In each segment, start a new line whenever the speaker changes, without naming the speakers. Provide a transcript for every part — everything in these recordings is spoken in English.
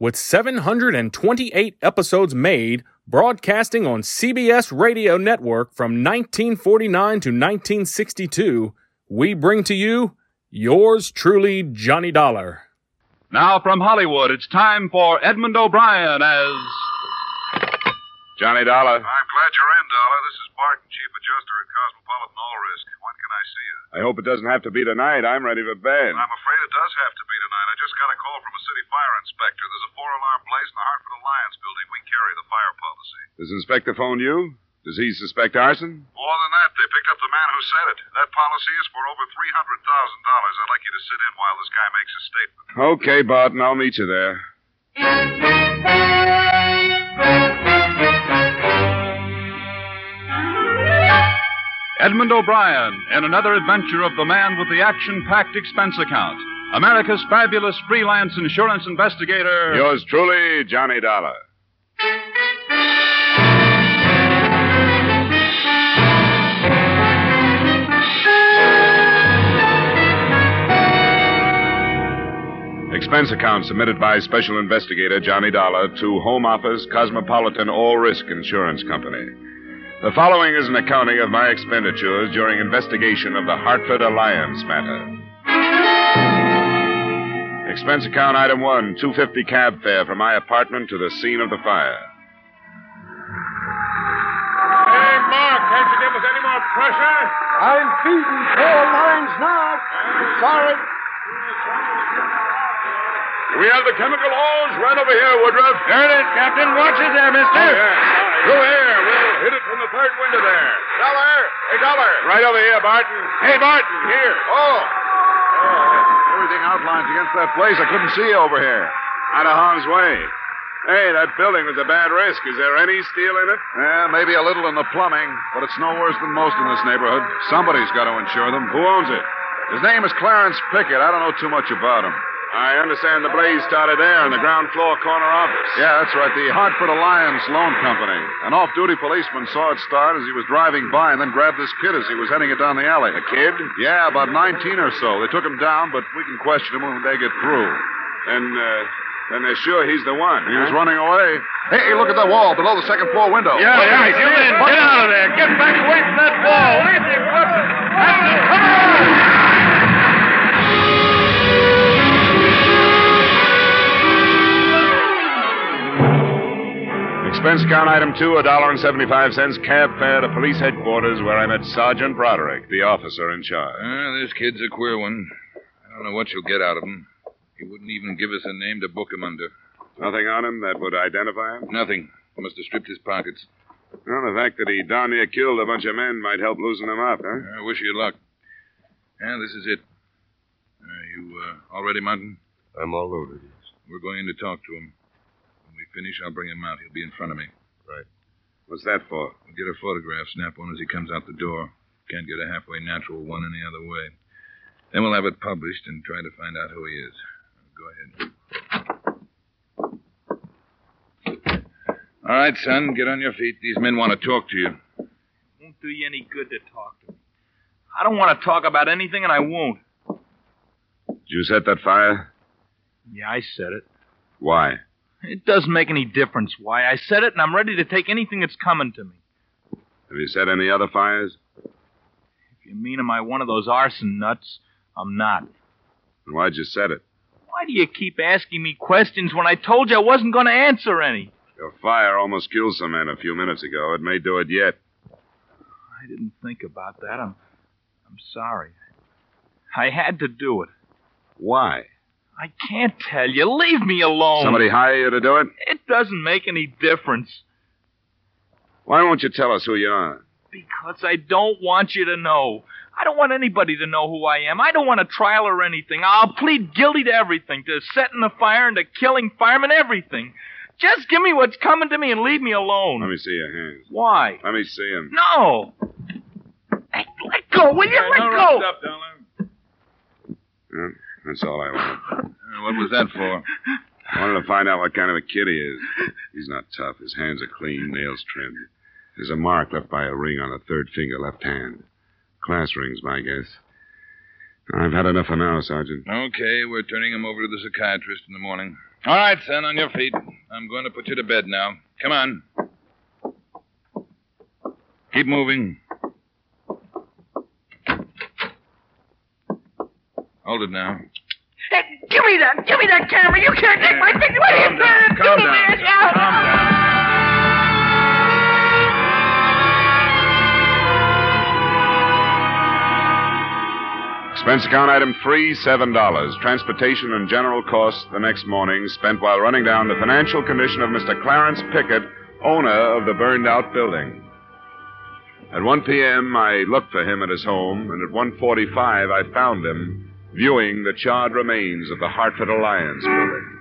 with 728 episodes made, broadcasting on CBS Radio Network from 1949 to 1962, we bring to you yours truly, Johnny Dollar.
Now from Hollywood, it's time for Edmond O'Brien as
Johnny Dollar.
I'm glad you're in, Dollar. This is Barton, Chief Adjuster at Cosmopolitan All Risk. I see you?
I hope it doesn't have to be tonight. I'm ready for bed.
I'm afraid it does have to be tonight. I just got a call from a city fire inspector. There's a four-alarm blaze in the Hartford Alliance building. We carry the fire policy.
Does Inspector phone you? Does he suspect arson?
More than that, they picked up the man who said it. That policy is for over $300,000. I'd like you to sit in while this guy makes his statement.
Okay, Barton. I'll meet you there.
Edmond O'Brien in another adventure of the man with the action packed expense account. America's fabulous freelance insurance investigator.
Yours truly, Johnny Dollar. Expense account submitted by Special Investigator Johnny Dollar to Home Office Cosmopolitan All Risk Insurance Company. The following is an accounting of my expenditures during investigation of the Hartford Alliance matter. Expense account item one, 250 cab fare from my apartment to the scene of the fire.
Hey, Mark, can't you give us any more pressure?
I'm feeding four lines now. Sorry.
We have the chemical hose right over here, Woodruff.
There it is, Captain. Watch it there, mister.
Oh, yeah. Through here. We'll hit it from the third window there.
Dollar. Hey, Dollar.
Right over here, Barton.
Hey, Barton, here.
Oh. oh.
Everything outlines against that blaze. I couldn't see you over here.
Out of harm's way. Hey, that building was a bad risk. Is there any steel in it?
Yeah, maybe a little in the plumbing, but it's no worse than most in this neighborhood. Somebody's got to insure them.
Who owns it?
His name is Clarence Pickett. I don't know too much about him.
I understand the blaze started there in the ground floor corner office.
Yeah, that's right. The Hartford Alliance Loan Company. An off duty policeman saw it start as he was driving by and then grabbed this kid as he was heading it down the alley.
A kid?
Yeah, about 19 or so. They took him down, but we can question him when they get through.
Then, uh, then they're sure he's the one.
He was running away. Hey, hey, look at that wall below the second floor window.
Yeah, yeah, I see it.
Get
out of there.
Get back away from that wall. Leave. Come on!
Expense account item two, a dollar and seventy-five cents cab fare to police headquarters where I met Sergeant Broderick, the officer in charge.
Ah, this kid's a queer one. I don't know what you'll get out of him. He wouldn't even give us a name to book him under.
Nothing on him that would identify him?
Nothing. He must have stripped his pockets.
Well, the fact that he darn near killed a bunch of men might help loosen him up, huh?
I wish you luck. Yeah, this is it. Are you uh, all ready, Martin?
I'm all loaded.
We're going in to talk to him. When we finish, I'll bring him out. He'll be in front of me. Right.
What's that for?
We'll get a photograph, snap one as he comes out the door. Can't get a halfway natural one any other way. Then we'll have it published and try to find out who he is. Go ahead. All right, son, get on your feet. These men want to talk to you.
Won't do you any good to talk to me. I don't want to talk about anything, and I won't.
Did you set that fire?
Yeah, I set it.
Why?
It doesn't make any difference why. I said it, and I'm ready to take anything that's coming to me.
Have you set any other fires?
If you mean am I one of those arson nuts, I'm not.
And why'd you set it?
Why do you keep asking me questions when I told you I wasn't going to answer any?
Your fire almost killed some men a few minutes ago. It may do it yet.
I didn't think about that. I'm, I'm sorry. I had to do it.
Why?
I can't tell you. Leave me alone.
Somebody hire you to do it?
It doesn't make any difference.
Why won't you tell us who you are?
Because I don't want you to know. I don't want anybody to know who I am. I don't want a trial or anything. I'll plead guilty to everything, to setting the fire and to killing firemen, everything. Just give me what's coming to me and leave me alone.
Let me see your hands.
Why?
Let me see them.
No. Hey, let go, will you? Let go.
Up, Dollar.
Yeah, that's all I wanted.
Uh, What was that for?
I wanted to find out what kind of a kid he is. He's not tough. His hands are clean, nails trimmed. There's a mark left by a ring on the third finger, left hand. Class rings, my guess. I've had enough for now, Sergeant.
Okay, we're turning him over to the psychiatrist in the morning. All right, son, on your feet. I'm going to put you to bed now. Come on. Keep moving. Hold it now.
Hey, give me that. Give me that camera. You can't take my picture. What are you doing?
Calm
Give me
down.
Yeah.
Calm down.
Expense account item three, seven dollars. Transportation and general costs the next morning spent while running down the financial condition of Mr. Clarence Pickett, owner of the burned out building. At 1 p.m., I looked for him at his home, and at 1.45, I found him viewing the charred remains of the Hartford Alliance building.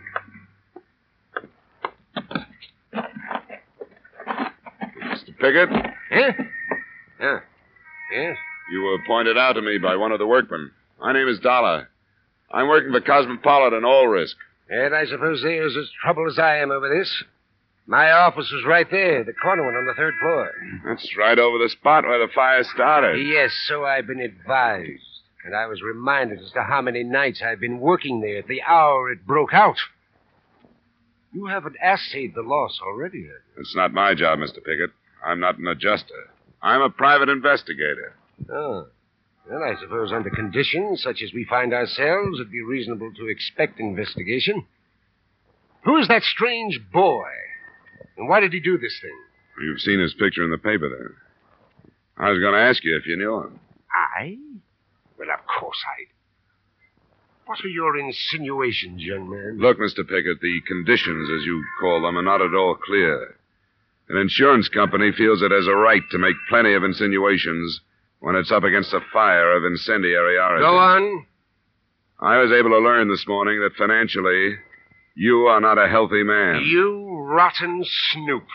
Mr. Pickett,
Huh? Yeah. Yes?
you were pointed out to me by one of the workmen. My name is Dollar. I'm working for Cosmopolitan All Risk.
And I suppose there's as trouble as I am over this. My office was right there, the corner one on the third floor.
That's right over the spot where the fire started.
Yes, so I've been advised. And I was reminded as to how many nights I've been working there at the hour it broke out. You haven't assayed the loss already, have you?
It's not my job, Mr. Pickett. I'm not an adjuster. I'm a private investigator.
Oh. Well, I suppose under conditions such as we find ourselves, it'd be reasonable to expect investigation. Who is that strange boy? And why did he do this thing?
You've seen his picture in the paper there. I was going to ask you if you knew him.
I? Well, of course I'd. What are your insinuations, young man?
Look, Mr. Pickett, the conditions, as you call them, are not at all clear. An insurance company feels it has a right to make plenty of insinuations when it's up against a fire of incendiary origin.
Go on.
I was able to learn this morning that financially, you are not a healthy man.
You rotten snoop.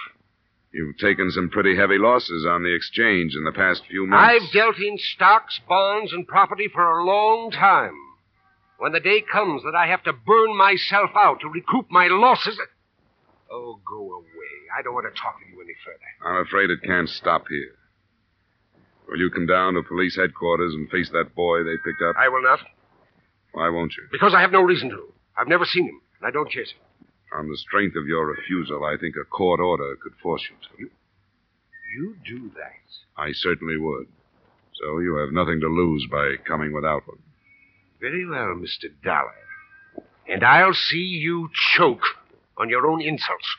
You've taken some pretty heavy losses on the exchange in the past few months.
I've dealt in stocks, bonds, and property for a long time. When the day comes that I have to burn myself out to recoup my losses. Oh, go away. I don't want to talk to you any further.
I'm afraid it can't stop here. Will you come down to police headquarters and face that boy they picked up?
I will not,
Why won't you?
because I have no reason to. I've never seen him, and I don't chase him.
On the strength of your refusal, I think a court order could force you to.
You do that.
I certainly would. So you have nothing to lose by coming without one.
Very well, Mr. Dollar. And I'll see you choke on your own insults.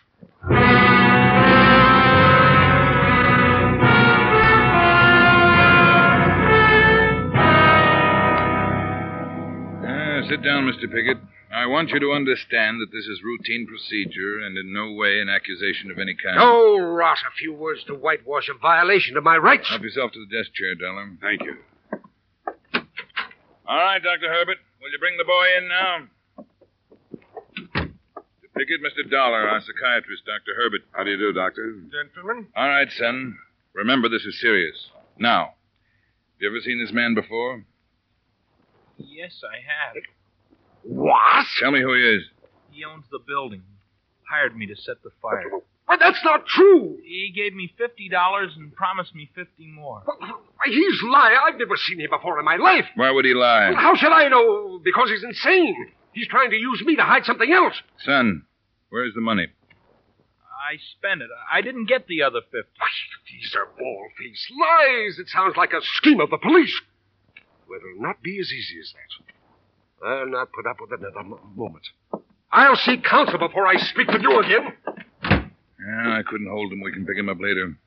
Ah, sit down, Mr. Pickett. I want you to understand that this is routine procedure and in no way an accusation of any kind.
Oh, rot a few words to whitewash a violation of my rights.
Help yourself to the desk chair, Dollar.
Thank you.
All right, Dr. Herbert. Will you bring the boy in now? Mr. Pickett, Mr. Dollar, our psychiatrist, Dr. Herbert.
How do you do, Doctor?
Gentlemen?
All right, son. Remember, this is serious. Now, have you ever seen this man before?
Yes, I have.
What?
Tell me who he is.
He owns the building. Hired me to set the fire.
But that's not true.
He gave me fifty dollars and promised me fifty more.
He's lying. I've never seen him before in my life.
Why would he lie?
How should I know? Because he's insane. He's trying to use me to hide something else.
Son, where's the money?
I spent it. I didn't get the other fifty.
These are bald-faced lies. It sounds like a scheme of the police. Well, it'll not be as easy as that. I'll not put up with it another moment. I'll seek counsel before I speak with you again.
Yeah, I couldn't hold him. We can pick him up later.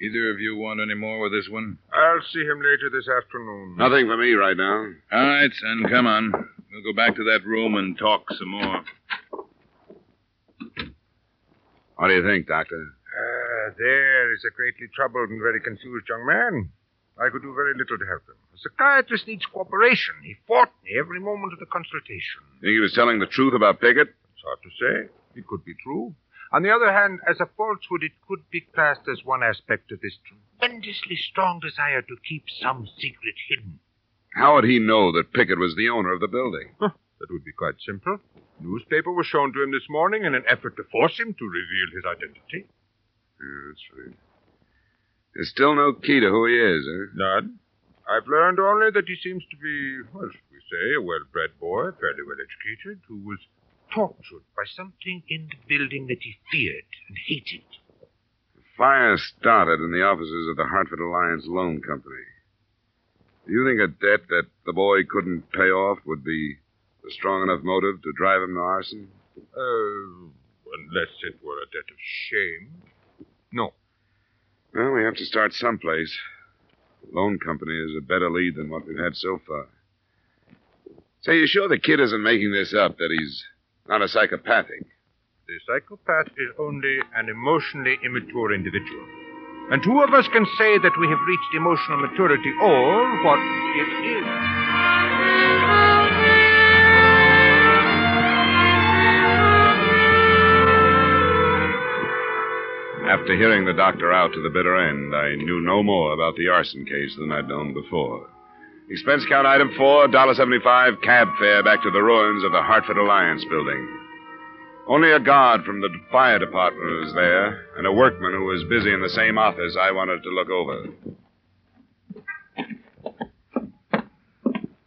Either of you want any more with this one?
I'll see him later this afternoon.
Nothing for me right now.
All right, son, come on. We'll go back to that room and talk some more.
What do you think, Doctor?
Ah, there is a greatly troubled and very confused young man. I could do very little to help him. A psychiatrist needs cooperation. He fought me every moment of the consultation.
Think he was telling the truth about Pickett?
It's hard to say.
It could be true. On the other hand, as a falsehood, it could be classed as one aspect of this tremendously strong desire to keep some secret hidden.
How would he know that Pickett was the owner of the building?
Huh, that would be quite simple. Newspaper was shown to him this morning in an effort to force him to reveal his identity.
Yeah, that's right. There's still no key to who he is, huh?
None. I've learned only that he seems to be, as we say, a well-bred boy, fairly well educated, who was tortured by something in the building that he feared and hated.
The fire started in the offices of the Hartford Alliance Loan Company. Do you think a debt that the boy couldn't pay off would be a strong enough motive to drive him to arson?
Uh, unless it were a debt of shame. No.
Well, we have to start someplace. Loan company is a better lead than what we've had so far. Say, you sure the kid isn't making this up, that he's not a psychopathic?
The psychopath is only an emotionally immature individual. And two of us can say that we have reached emotional maturity, or what it is.
After hearing the doctor out to the bitter end, I knew no more about the arson case than I'd known before. Expense account item four, $1.75, cab fare back to the ruins of the Hartford Alliance building. Only a guard from the fire department was there, and a workman who was busy in the same office I wanted to look over.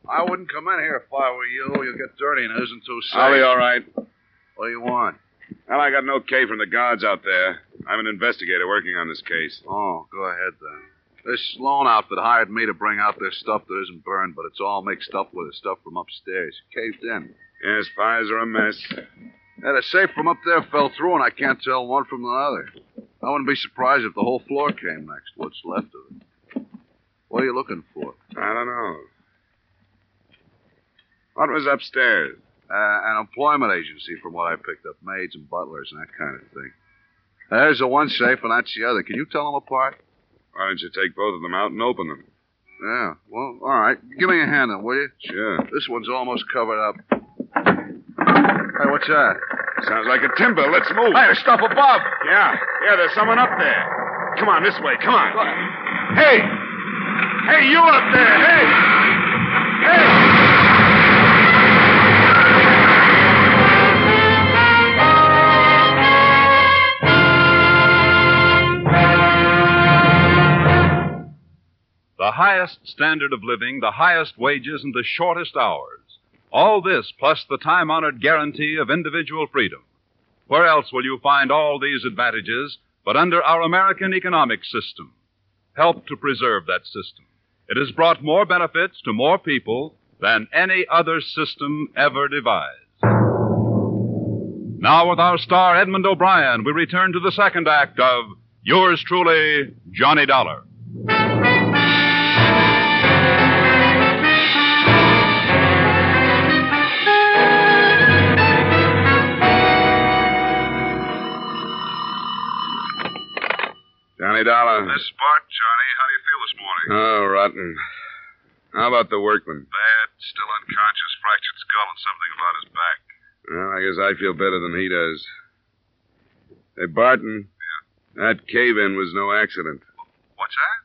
I wouldn't come in here if I were you. You'll get dirty and it isn't too safe.
I'll be all right.
What do you want?
Well, I got an okay from the guards out there. I'm an investigator working on this case.
Oh, go ahead then. This loan outfit hired me to bring out their stuff that isn't burned, but it's all mixed up with the stuff from upstairs. Caved in.
Yes, fires are a mess.
Yeah, the safe from up there fell through, and I can't tell one from the other. I wouldn't be surprised if the whole floor came next, what's left of it. What are you looking for?
I don't know. What was upstairs?
Uh, an employment agency, from what I picked up. Maids and butlers and that kind of thing. There's the one safe, and that's the other. Can you tell them apart?
Why don't you take both of them out and open them?
Yeah. Well, all right. Give me a hand then, will you?
Sure.
This one's almost covered up. Hey, what's that?
Sounds like a timber. Let's move.
Hey, there's stuff above.
Yeah, yeah, there's someone up there. Come on, this way. Come on. Hey! Hey, you up there! Hey!
Highest standard of living, the highest wages, and the shortest hours. All this plus the time honored guarantee of individual freedom. Where else will you find all these advantages but under our American economic system? Help to preserve that system. It has brought more benefits to more people than any other system ever devised. Now, with our star Edmond O'Brien, we return to the second act of Yours truly, Johnny Dollar.
Johnny Dollar.
This Bart, Johnny. How do you feel this morning?
Oh, rotten. How about the workman?
Bad. Still unconscious. Fractured skull and something about his back.
Well, I guess I feel better than he does. Hey, Barton.
Yeah.
That cave in was no accident.
What's that?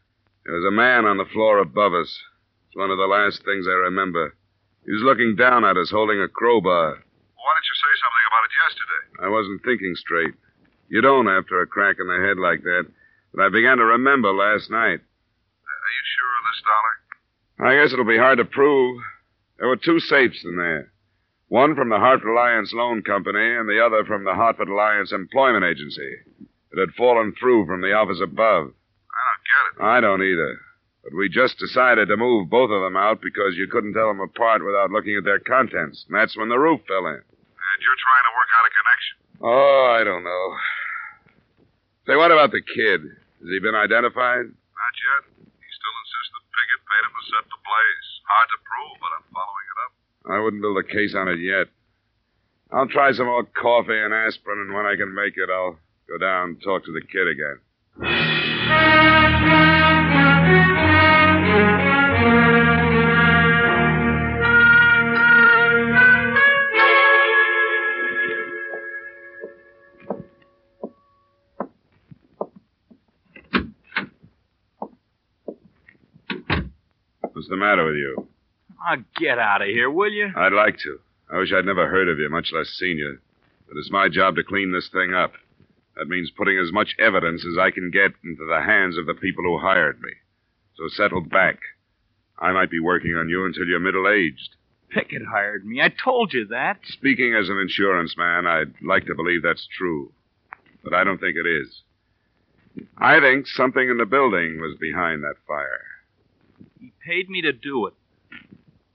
There was a man on the floor above us. It's one of the last things I remember. He was looking down at us, holding a crowbar.
Why didn't you say something about it yesterday?
I wasn't thinking straight. You don't after a crack in the head like that. But I began to remember last night.
Are you sure of this, Dollar?
I guess it'll be hard to prove. There were two safes in there. One from the Hartford Alliance Loan Company and the other from the Hartford Alliance Employment Agency. It had fallen through from the office above.
I don't get it.
I don't either. But we just decided to move both of them out because you couldn't tell them apart without looking at their contents. And that's when the roof fell in.
And you're trying to work out a connection.
Oh, I don't know. Say, what about the kid? Has he been identified?
Not yet. He still insists that Pickett paid him to set the blaze. Hard to prove, but I'm following it up.
I wouldn't build a case on it yet. I'll try some more coffee and aspirin, and when I can make it, I'll go down and talk to the kid again. What's the matter with you?
Ah, get out of here, will you?
I'd like to. I wish I'd never heard of you, much less seen you. But it's my job to clean this thing up. That means putting as much evidence as I can get into the hands of the people who hired me. So settle back. I might be working on you until you're middle aged.
Pickett hired me. I told you that.
Speaking as an insurance man, I'd like to believe that's true. But I don't think it is. I think something in the building was behind that fire.
Paid me to do it.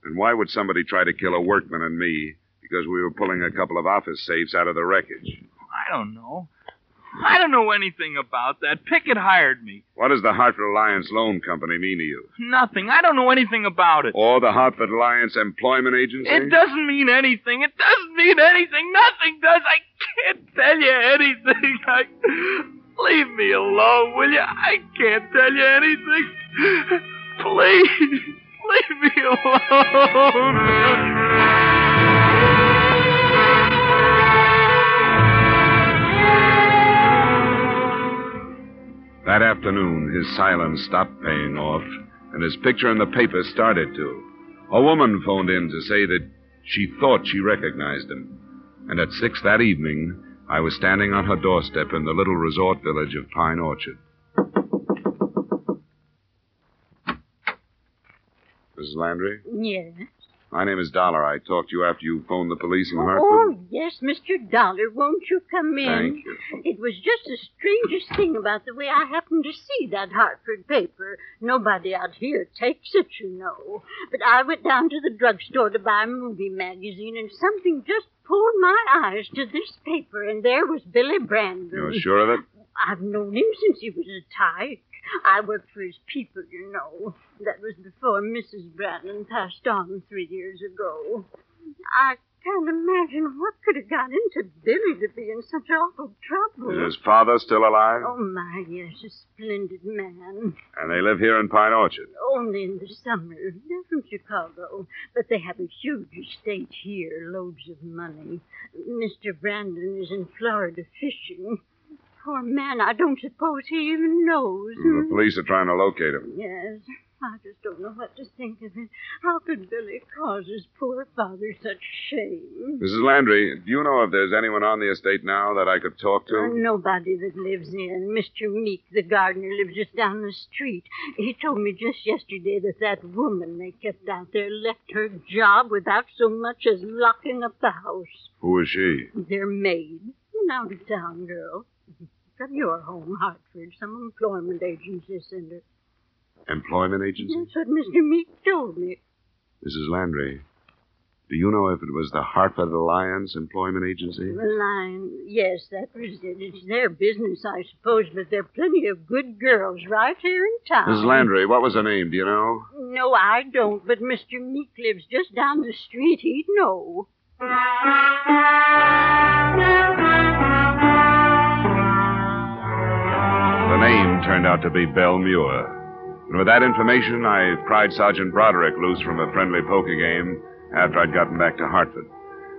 And why would somebody try to kill a workman and me because we were pulling a couple of office safes out of the wreckage?
I don't know. I don't know anything about that. Pickett hired me.
What does the Hartford Alliance Loan Company mean to you?
Nothing. I don't know anything about it.
Or the Hartford Alliance Employment Agency?
It doesn't mean anything. It doesn't mean anything. Nothing does. I can't tell you anything. I... Leave me alone, will you? I can't tell you anything. Please, leave me alone.
That afternoon, his silence stopped paying off, and his picture in the paper started to. A woman phoned in to say that she thought she recognized him. And at six that evening, I was standing on her doorstep in the little resort village of Pine Orchard. Mrs. Landry?
Yes.
My name is Dollar. I talked to you after you phoned the police in Hartford.
Oh, yes, Mr. Dollar. Won't you come in?
Thank you.
It was just the strangest thing about the way I happened to see that Hartford paper. Nobody out here takes it, you know. But I went down to the drugstore to buy a movie magazine, and something just pulled my eyes to this paper, and there was Billy Brandon.
You're sure of it?
I've known him since he was a tyke. I worked for his people, you know. That was before Mrs. Brandon passed on three years ago. I can't imagine what could have got into Billy to be in such awful trouble.
Is his father still alive?
Oh, my, yes, a splendid man.
And they live here in Pine Orchard.
Only in the summer. They're from Chicago, but they have a huge estate here, loads of money. Mr. Brandon is in Florida fishing. Poor man, I don't suppose he even knows.
The
hmm?
police are trying to locate him.
Yes, I just don't know what to think of it. How could Billy cause his poor father such shame?
Mrs. Landry, do you know if there's anyone on the estate now that I could talk to?
Uh, nobody that lives in. Mr. Meek, the gardener, lives just down the street. He told me just yesterday that that woman they kept out there left her job without so much as locking up the house.
Who is she?
Their maid, an out of town girl. From your home, Hartford. Some employment agency sent her.
Employment agency?
That's what Mr. Meek told me.
Mrs. Landry, do you know if it was the Hartford Alliance Employment Agency?
The line, yes, that was it. It's their business, I suppose, but there are plenty of good girls right here in town.
Mrs. Landry, what was her name? Do you know?
No, I don't, but Mr. Meek lives just down the street. He'd know.
The name turned out to be Belle Muir. And with that information, I pried Sergeant Broderick loose from a friendly poker game after I'd gotten back to Hartford.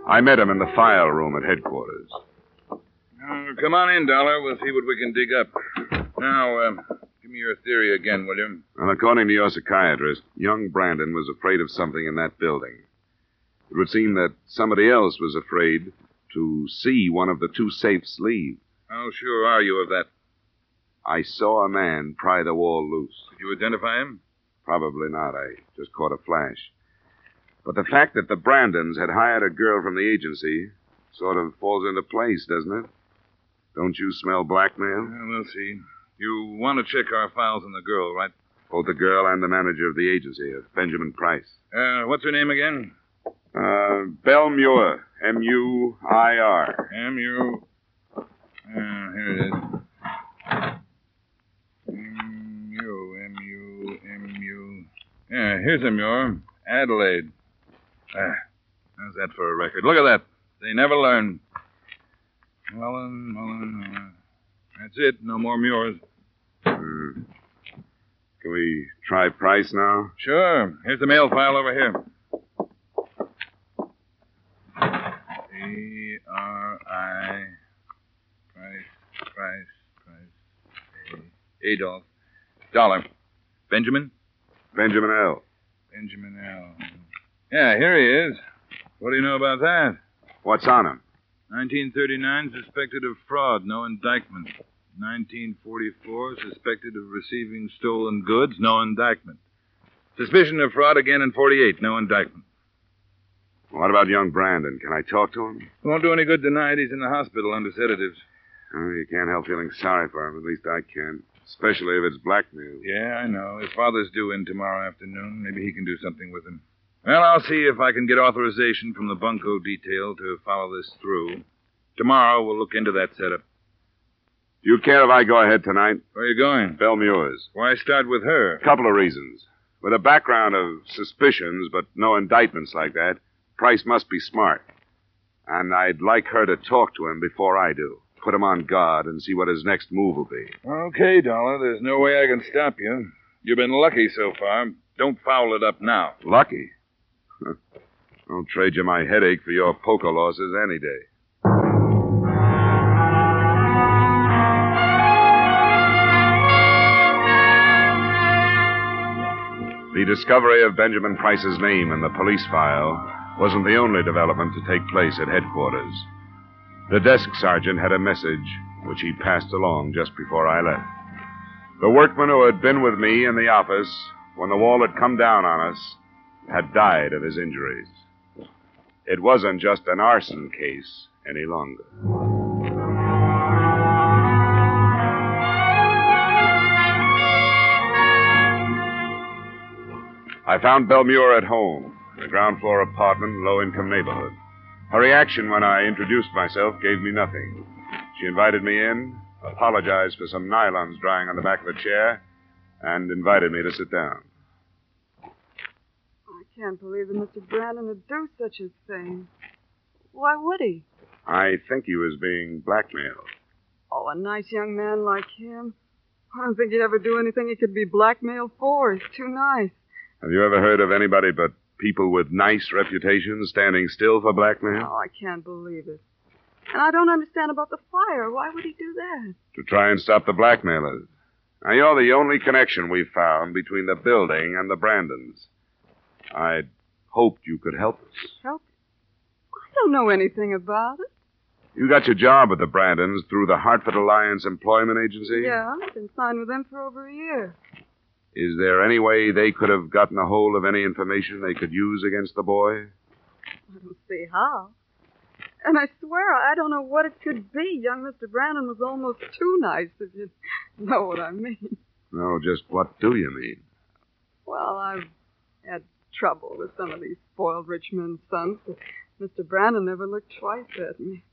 I met him in the file room at headquarters.
Uh, come on in, Dollar. We'll see what we can dig up. Now, uh, give me your theory again, will you?
Well, according to your psychiatrist, young Brandon was afraid of something in that building. It would seem that somebody else was afraid to see one of the two safes leave.
How sure are you of that?
I saw a man pry the wall loose.
Did you identify him?
Probably not. I just caught a flash. But the fact that the Brandons had hired a girl from the agency sort of falls into place, doesn't it? Don't you smell blackmail?
Well, we'll see. You want to check our files on the girl, right?
Both the girl and the manager of the agency, uh, Benjamin Price.
Uh, what's her name again?
Uh, Belle Muir. M U I R.
M U. Uh, here it is. M U M U M U. Yeah, here's a Muir. Adelaide. Ah, how's that for a record? Look at that. They never learn. Mullen, Mullen, Mullen. That's it. No more Muirs.
Hmm. Can we try Price now?
Sure. Here's the mail file over here. A R I Price Price Price A Adolf Dollar. Benjamin?
Benjamin L.
Benjamin L. Yeah, here he is. What do you know about that?
What's on him?
1939, suspected of fraud, no indictment. 1944, suspected of receiving stolen goods, no indictment. Suspicion of fraud again in 48, no indictment.
What about young Brandon? Can I talk to him?
Won't do any good tonight. He's in the hospital under sedatives.
Oh, you can't help feeling sorry for him. At least I can. Especially if it's blackmail.
Yeah, I know. His father's due in tomorrow afternoon. Maybe he can do something with him. Well, I'll see if I can get authorization from the bunco detail to follow this through. Tomorrow we'll look into that setup.
Do you care if I go ahead tonight?
Where are you going?
Belle Muir's.
Why start with her?
A Couple of reasons. With a background of suspicions, but no indictments like that, Price must be smart. And I'd like her to talk to him before I do. Put him on guard and see what his next move will be.
Okay, Dollar. There's no way I can stop you. You've been lucky so far. Don't foul it up now.
Lucky? I'll trade you my headache for your poker losses any day. The discovery of Benjamin Price's name in the police file wasn't the only development to take place at headquarters. The desk sergeant had a message which he passed along just before I left. The workman who had been with me in the office when the wall had come down on us had died of his injuries. It wasn't just an arson case any longer. I found Belle Muir at home, in a ground floor apartment, low income neighborhood. Her reaction when I introduced myself gave me nothing. She invited me in, apologized for some nylons drying on the back of a chair, and invited me to sit down.
I can't believe that Mr. Brandon would do such a thing. Why would he?
I think he was being blackmailed.
Oh, a nice young man like him. I don't think he'd ever do anything he could be blackmailed for. He's too nice.
Have you ever heard of anybody but people with nice reputations standing still for blackmail?
Oh, I can't believe it. And I don't understand about the fire. Why would he do that?
To try and stop the blackmailers. Now, you're the only connection we've found between the building and the Brandons. I'd hoped you could help us.
Help? I don't know anything about it.
You got your job with the Brandons through the Hartford Alliance Employment Agency?
Yeah, I've been signed with them for over a year.
Is there any way they could have gotten a hold of any information they could use against the boy?
I don't see how. And I swear I don't know what it could be. Young Mr. Brandon was almost too nice, if you know what I mean.
No, just what do you mean?
Well, I've had trouble with some of these spoiled rich men's sons, but Mr. Brandon never looked twice at me.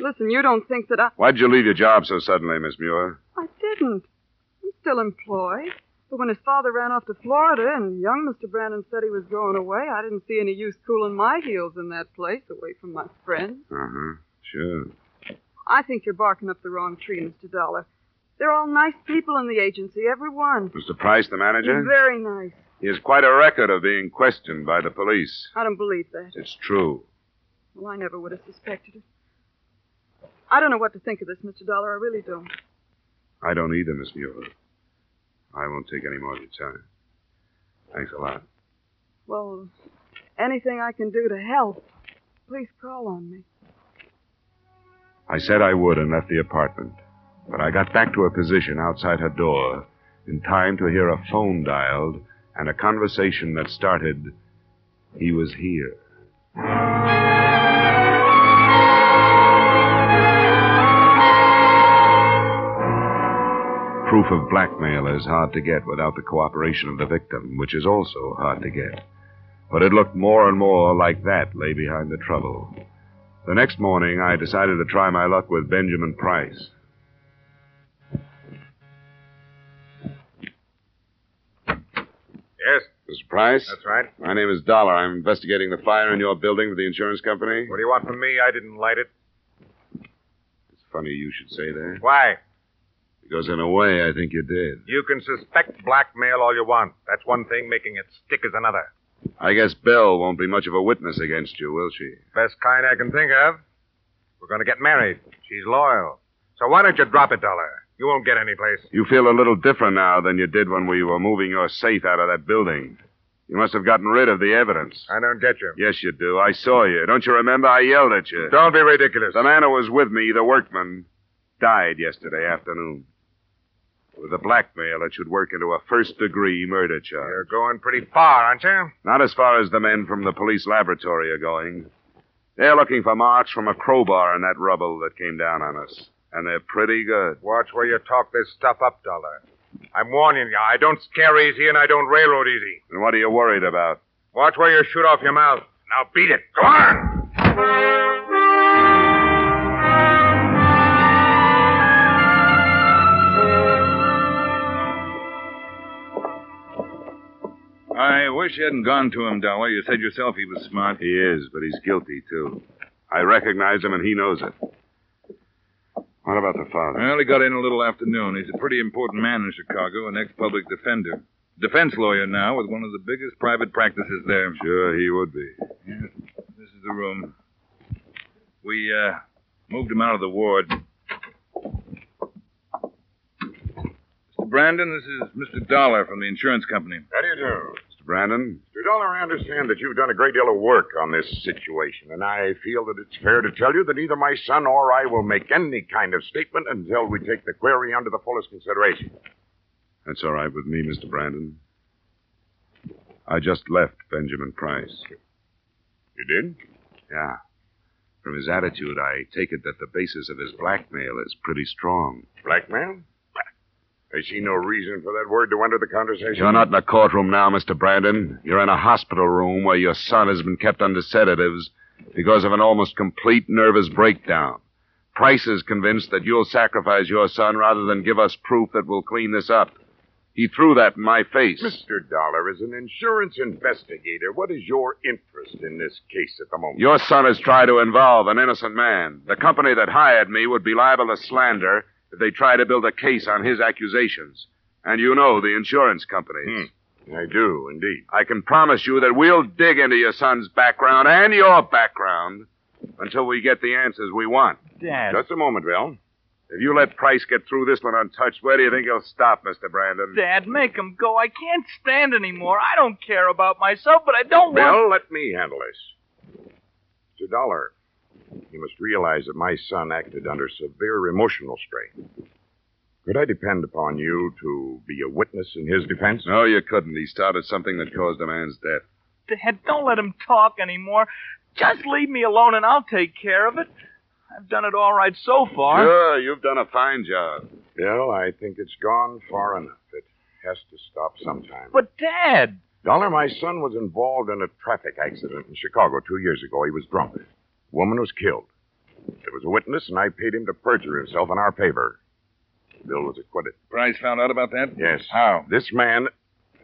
Listen, you don't think that I.
Why'd you leave your job so suddenly, Miss Muir?
I didn't. Still employed. But when his father ran off to Florida and young Mr. Brandon said he was going away, I didn't see any use cooling my heels in that place away from my friends.
Uh huh. Sure.
I think you're barking up the wrong tree, Mr. Dollar. They're all nice people in the agency, every one.
Mr. Price, the manager?
Very nice.
He has quite a record of being questioned by the police.
I don't believe that.
It's true.
Well, I never would have suspected it. I don't know what to think of this, Mr. Dollar. I really don't.
I don't either, Miss Muir. I won't take any more of your time. Thanks a lot.
Well, anything I can do to help, please call on me.
I said I would and left the apartment. But I got back to a position outside her door in time to hear a phone dialed and a conversation that started, He was here. Proof of blackmail is hard to get without the cooperation of the victim, which is also hard to get. But it looked more and more like that lay behind the trouble. The next morning, I decided to try my luck with Benjamin Price.
Yes,
Mr. Price?
that's right.
My name is Dollar. I'm investigating the fire in your building for the insurance company.
What do you want from me? I didn't light it.
It's funny you should say that.
Why?
Because in a way, I think you did.
You can suspect blackmail all you want. That's one thing. Making it stick is another.
I guess Belle won't be much of a witness against you, will she?
Best kind I can think of. We're going to get married. She's loyal. So why don't you drop it, Dollar? You won't get any place.
You feel a little different now than you did when we were moving your safe out of that building. You must have gotten rid of the evidence.
I don't get you.
Yes, you do. I saw you. Don't you remember? I yelled at you.
Don't be ridiculous.
The man who was with me, the workman, died yesterday afternoon. With a blackmail that should work into a first degree murder charge.
You're going pretty far, aren't you?
Not as far as the men from the police laboratory are going. They're looking for marks from a crowbar in that rubble that came down on us. And they're pretty good.
Watch where you talk this stuff up, Dollar. I'm warning you, I don't scare easy and I don't railroad easy.
And what are you worried about?
Watch where you shoot off your mouth. Now beat it. Go on!
I wish you hadn't gone to him, Dollar. You said yourself he was smart.
He is, but he's guilty, too. I recognize him, and he knows it. What about the father?
Well, he got in a little afternoon. He's a pretty important man in Chicago, an ex-public defender. Defense lawyer now with one of the biggest private practices there.
Sure, he would be.
Yeah, this is the room. We, uh, moved him out of the ward. Mr. Brandon, this is Mr. Dollar from the insurance company.
How do you do?
Brandon?
Mr. Dollar, I understand that you've done a great deal of work on this situation, and I feel that it's fair to tell you that neither my son or I will make any kind of statement until we take the query under the fullest consideration.
That's all right with me, Mr. Brandon. I just left Benjamin Price.
You did?
Yeah. From his attitude, I take it that the basis of his blackmail is pretty strong.
Blackmail? I see no reason for that word to enter the conversation.
You're not in a courtroom now, Mr. Brandon. You're in a hospital room where your son has been kept under sedatives because of an almost complete nervous breakdown. Price is convinced that you'll sacrifice your son rather than give us proof that we'll clean this up. He threw that in my face.
Mr. Dollar, is an insurance investigator, what is your interest in this case at the moment?
Your son has tried to involve an innocent man. The company that hired me would be liable to slander if they try to build a case on his accusations. And you know the insurance companies.
Hmm. I do, indeed.
I can promise you that we'll dig into your son's background and your background until we get the answers we want.
Dad.
Just a moment, Bill.
If you let Price get through this one untouched, where do you think he'll stop, Mr. Brandon?
Dad, make him go. I can't stand anymore. I don't care about myself, but I don't
Bill,
want.
let me handle this. Mr. Dollar, you must realize that my son acted under severe emotional strain. Could I depend upon you to be a witness in his defense?
No, you couldn't. He started something that caused a man's death.
Dad, don't let him talk anymore. Just leave me alone and I'll take care of it. I've done it all right so far.
Sure, you've done a fine job.
Bill, I think it's gone far enough. It has to stop sometime.
But, Dad.
Dollar, my son was involved in a traffic accident in Chicago two years ago. He was drunk. A woman was killed. There was a witness, and I paid him to perjure himself in our favor. Bill was acquitted.
Price found out about that?
Yes.
How?
This man,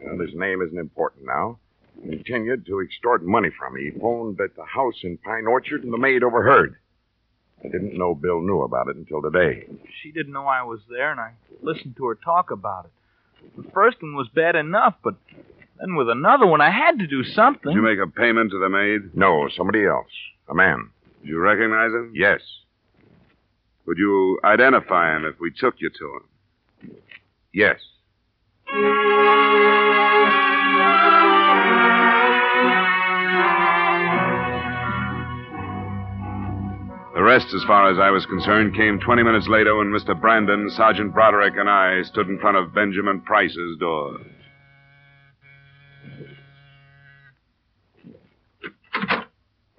well, his name isn't important now, continued to extort money from me. He phoned at the house in Pine Orchard, and the maid overheard. I didn't know Bill knew about it until today.
She didn't know I was there, and I listened to her talk about it. The first one was bad enough, but then with another one, I had to do something.
Did you make a payment to the maid?
No, somebody else. A man.
Did you recognize him?
Yes.
Would you identify him if we took you to him?
Yes.
The rest, as far as I was concerned, came 20 minutes later when Mr. Brandon, Sergeant Broderick, and I stood in front of Benjamin Price's door.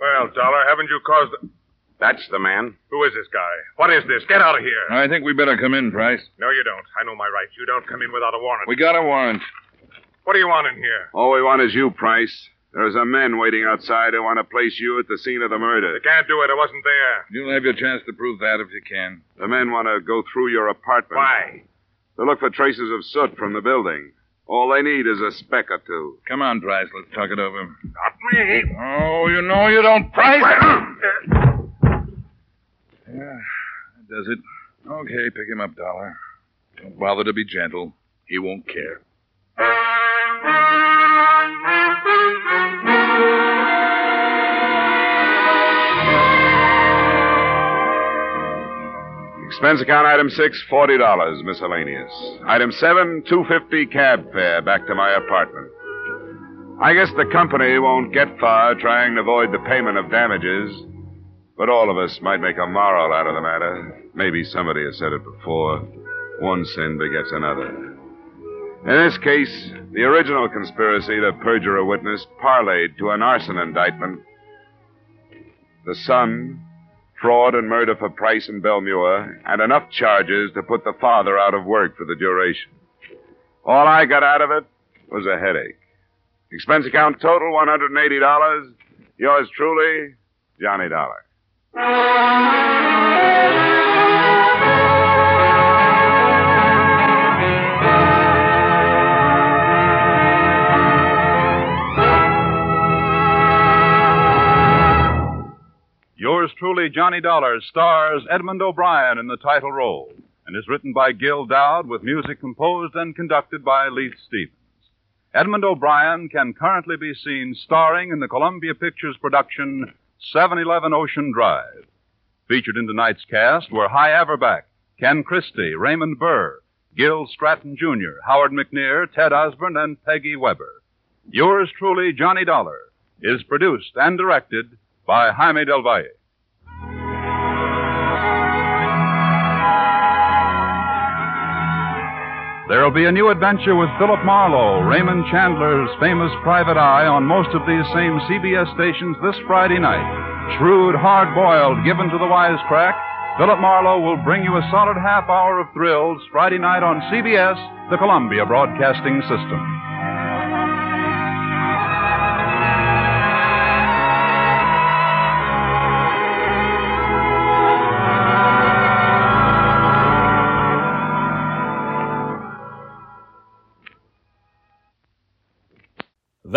Well, Dollar, haven't you caused. The...
That's the man.
Who is this guy? What is this? Get out of here.
I think we better come in, Price.
No, you don't. I know my rights. You don't come in without a warrant.
We got a warrant.
What do you want in here?
All we want is you, Price. There's a man waiting outside who want to place you at the scene of the murder.
You can't do it. I wasn't there.
You'll have your chance to prove that if you can.
The men want to go through your apartment.
Why?
To look for traces of soot from the building. All they need is a speck or two.
Come on, Price. Let's talk it over.
Me.
Oh, you know you don't, Price. Yeah, that does it. Okay, pick him up, Dollar. Don't bother to be gentle. He won't care.
Expense account item six, forty dollars, miscellaneous. Item seven, two fifty cab fare back to my apartment. I guess the company won't get far trying to avoid the payment of damages, but all of us might make a moral out of the matter. Maybe somebody has said it before. One sin begets another. In this case, the original conspiracy to perjure a witness parlayed to an arson indictment. The son, fraud and murder for Price and Belle Muir, and enough charges to put the father out of work for the duration. All I got out of it was a headache. Expense account total $180. Yours truly, Johnny Dollar.
Yours truly, Johnny Dollar, stars Edmond O'Brien in the title role and is written by Gil Doud with music composed and conducted by Leith Stevens. Edmond O'Brien can currently be seen starring in the Columbia Pictures production 711 Ocean Drive. Featured in tonight's cast were Hy Averback, Ken Christy, Raymond Burr, Gil Stratton Jr., Howard McNear, Ted Osborne, and Peggy Weber. Yours truly, Johnny Dollar, is produced and directed by Jaime Del Valle. There'll be a new adventure with Philip Marlowe, Raymond Chandler's famous private eye, on most of these same CBS stations this Friday night. Shrewd, hard boiled, given to the wisecrack, Philip Marlowe will bring you a solid half hour of thrills Friday night on CBS, the Columbia Broadcasting System.